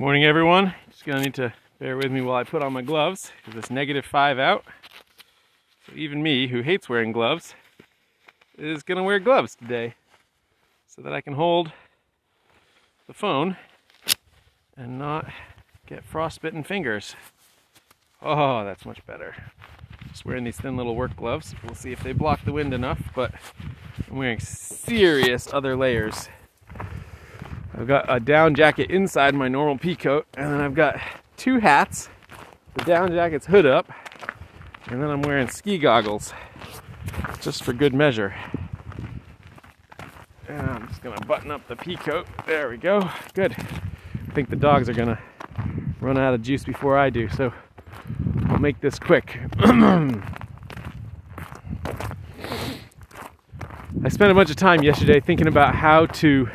Morning, everyone. Just gonna need to bear with me while I put on my gloves because it's negative five out. So even me, who hates wearing gloves, is gonna wear gloves today so that I can hold the phone and not get frostbitten fingers. Oh, that's much better. Just wearing these thin little work gloves. We'll see if they block the wind enough, but I'm wearing serious other layers. I've got a down jacket inside my normal pea coat, and then I've got two hats. The down jacket's hood up, and then I'm wearing ski goggles just for good measure. And I'm just gonna button up the pea coat. There we go. Good. I think the dogs are gonna run out of juice before I do, so I'll make this quick. I spent a bunch of time yesterday thinking about how to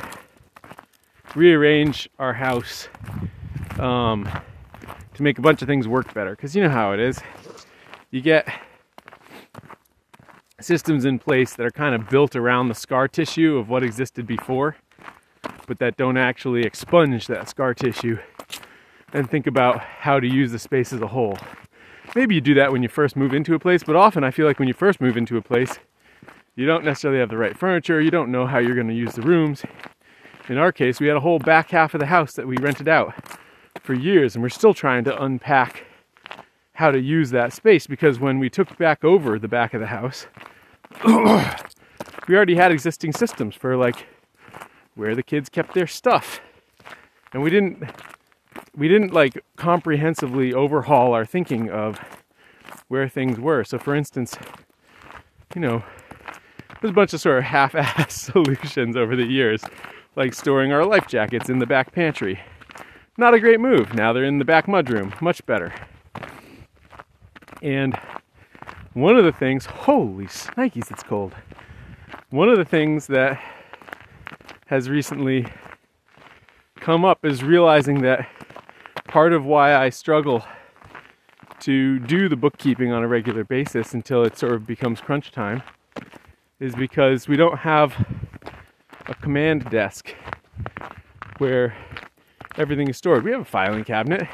rearrange our house um, to make a bunch of things work better. Because you know how it is. You get systems in place that are kind of built around the scar tissue of what existed before, but that don't actually expunge that scar tissue and think about how to use the space as a whole. Maybe you do that when you first move into a place, but often I feel like when you first move into a place, you don't necessarily have the right furniture, you don't know how you're going to use the rooms. In our case, we had a whole back half of the house that we rented out for years, and we're still trying to unpack how to use that space because when we took back over the back of the house, we already had existing systems for like where the kids kept their stuff. And we didn't we didn't like comprehensively overhaul our thinking of where things were. So for instance, you know, there's a bunch of sort of half-ass solutions over the years, like storing our life jackets in the back pantry. Not a great move. Now they're in the back mudroom. Much better. And one of the things, holy snikes, it's cold. One of the things that has recently come up is realizing that part of why I struggle to do the bookkeeping on a regular basis until it sort of becomes crunch time is because we don't have a command desk where everything is stored. We have a filing cabinet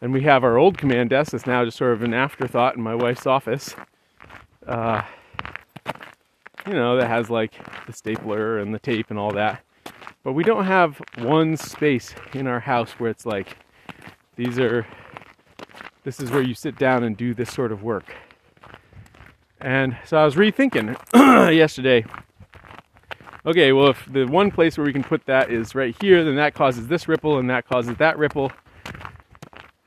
and we have our old command desk that's now just sort of an afterthought in my wife's office. Uh, you know, that has like the stapler and the tape and all that. But we don't have one space in our house where it's like, these are, this is where you sit down and do this sort of work. And so I was rethinking yesterday. Okay, well, if the one place where we can put that is right here, then that causes this ripple and that causes that ripple.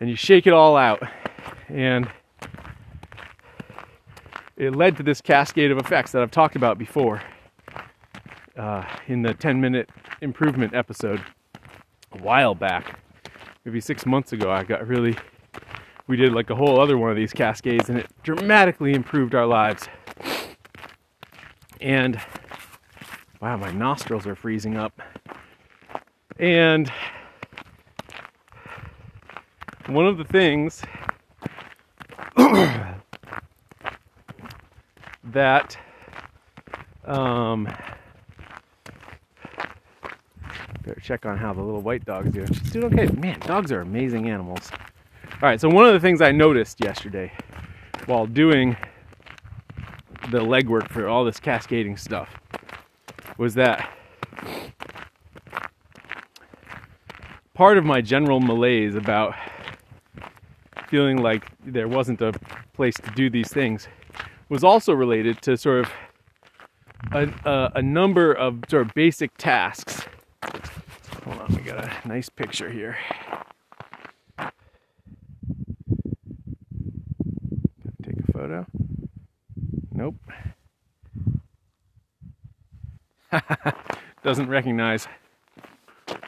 And you shake it all out. And it led to this cascade of effects that I've talked about before uh, in the 10 minute improvement episode a while back. Maybe six months ago, I got really, we did like a whole other one of these cascades and it dramatically improved our lives. And wow, my nostrils are freezing up. And one of the things that um, better check on how the little white dog's doing. She's doing okay. Man, dogs are amazing animals. All right, so one of the things I noticed yesterday while doing the legwork for all this cascading stuff was that part of my general malaise about feeling like there wasn't a place to do these things was also related to sort of a, a, a number of sort of basic tasks. Hold on, we got a nice picture here. Take a photo. Nope. Doesn't recognize.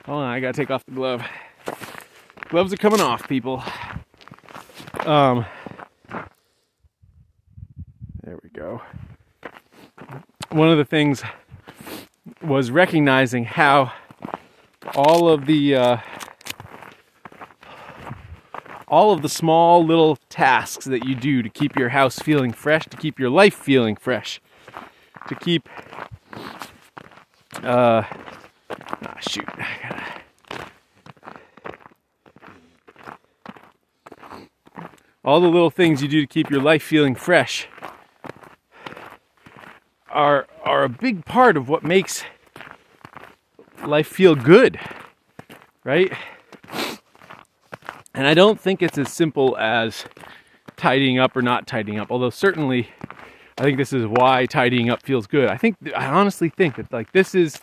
Hold on, I gotta take off the glove. Gloves are coming off, people. Um, there we go. One of the things was recognizing how all of the uh, all of the small little tasks that you do to keep your house feeling fresh, to keep your life feeling fresh, to keep uh, ah, shoot. All the little things you do to keep your life feeling fresh are are a big part of what makes life feel good, right? And I don't think it's as simple as tidying up or not tidying up, although certainly I think this is why tidying up feels good. I think I honestly think that like this is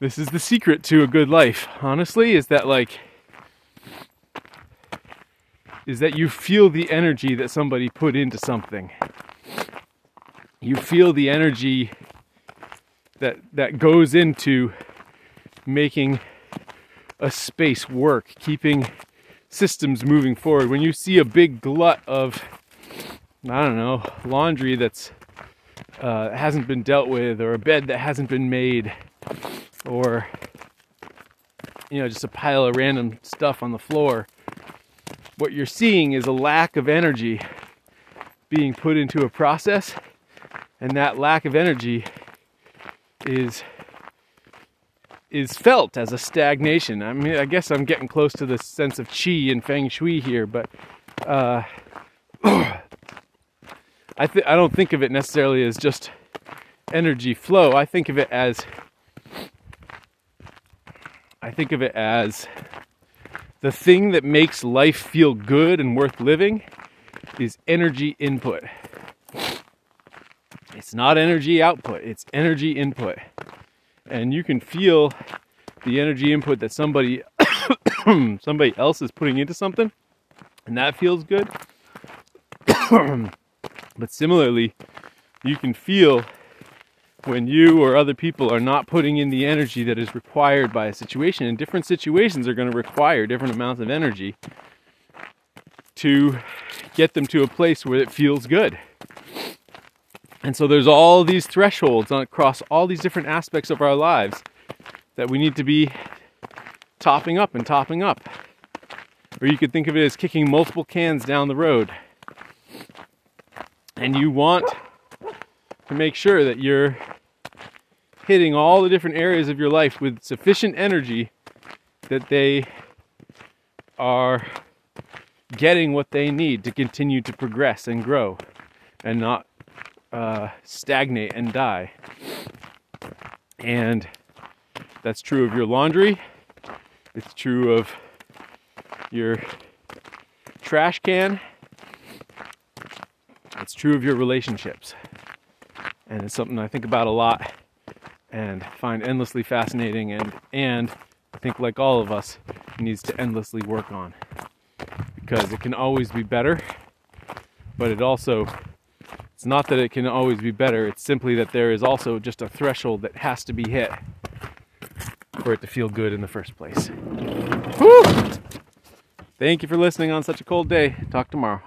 this is the secret to a good life. Honestly, is that like is that you feel the energy that somebody put into something. You feel the energy that that goes into making a space work, keeping systems moving forward. When you see a big glut of I don't know, laundry that's uh, hasn't been dealt with, or a bed that hasn't been made, or you know, just a pile of random stuff on the floor what you're seeing is a lack of energy being put into a process, and that lack of energy is is felt as a stagnation. I mean, I guess I'm getting close to the sense of qi and feng shui here, but uh, I th- I don't think of it necessarily as just energy flow. I think of it as I think of it as the thing that makes life feel good and worth living is energy input. It's not energy output, it's energy input. And you can feel the energy input that somebody somebody else is putting into something and that feels good. but similarly, you can feel when you or other people are not putting in the energy that is required by a situation. And different situations are going to require different amounts of energy to get them to a place where it feels good. And so there's all these thresholds across all these different aspects of our lives that we need to be topping up and topping up. Or you could think of it as kicking multiple cans down the road. And you want to make sure that you're hitting all the different areas of your life with sufficient energy that they are getting what they need to continue to progress and grow and not uh, stagnate and die. And that's true of your laundry, it's true of your trash can, true of your relationships. And it's something I think about a lot and find endlessly fascinating and and I think like all of us needs to endlessly work on. Because it can always be better but it also it's not that it can always be better it's simply that there is also just a threshold that has to be hit for it to feel good in the first place. Whew! thank you for listening on such a cold day. Talk tomorrow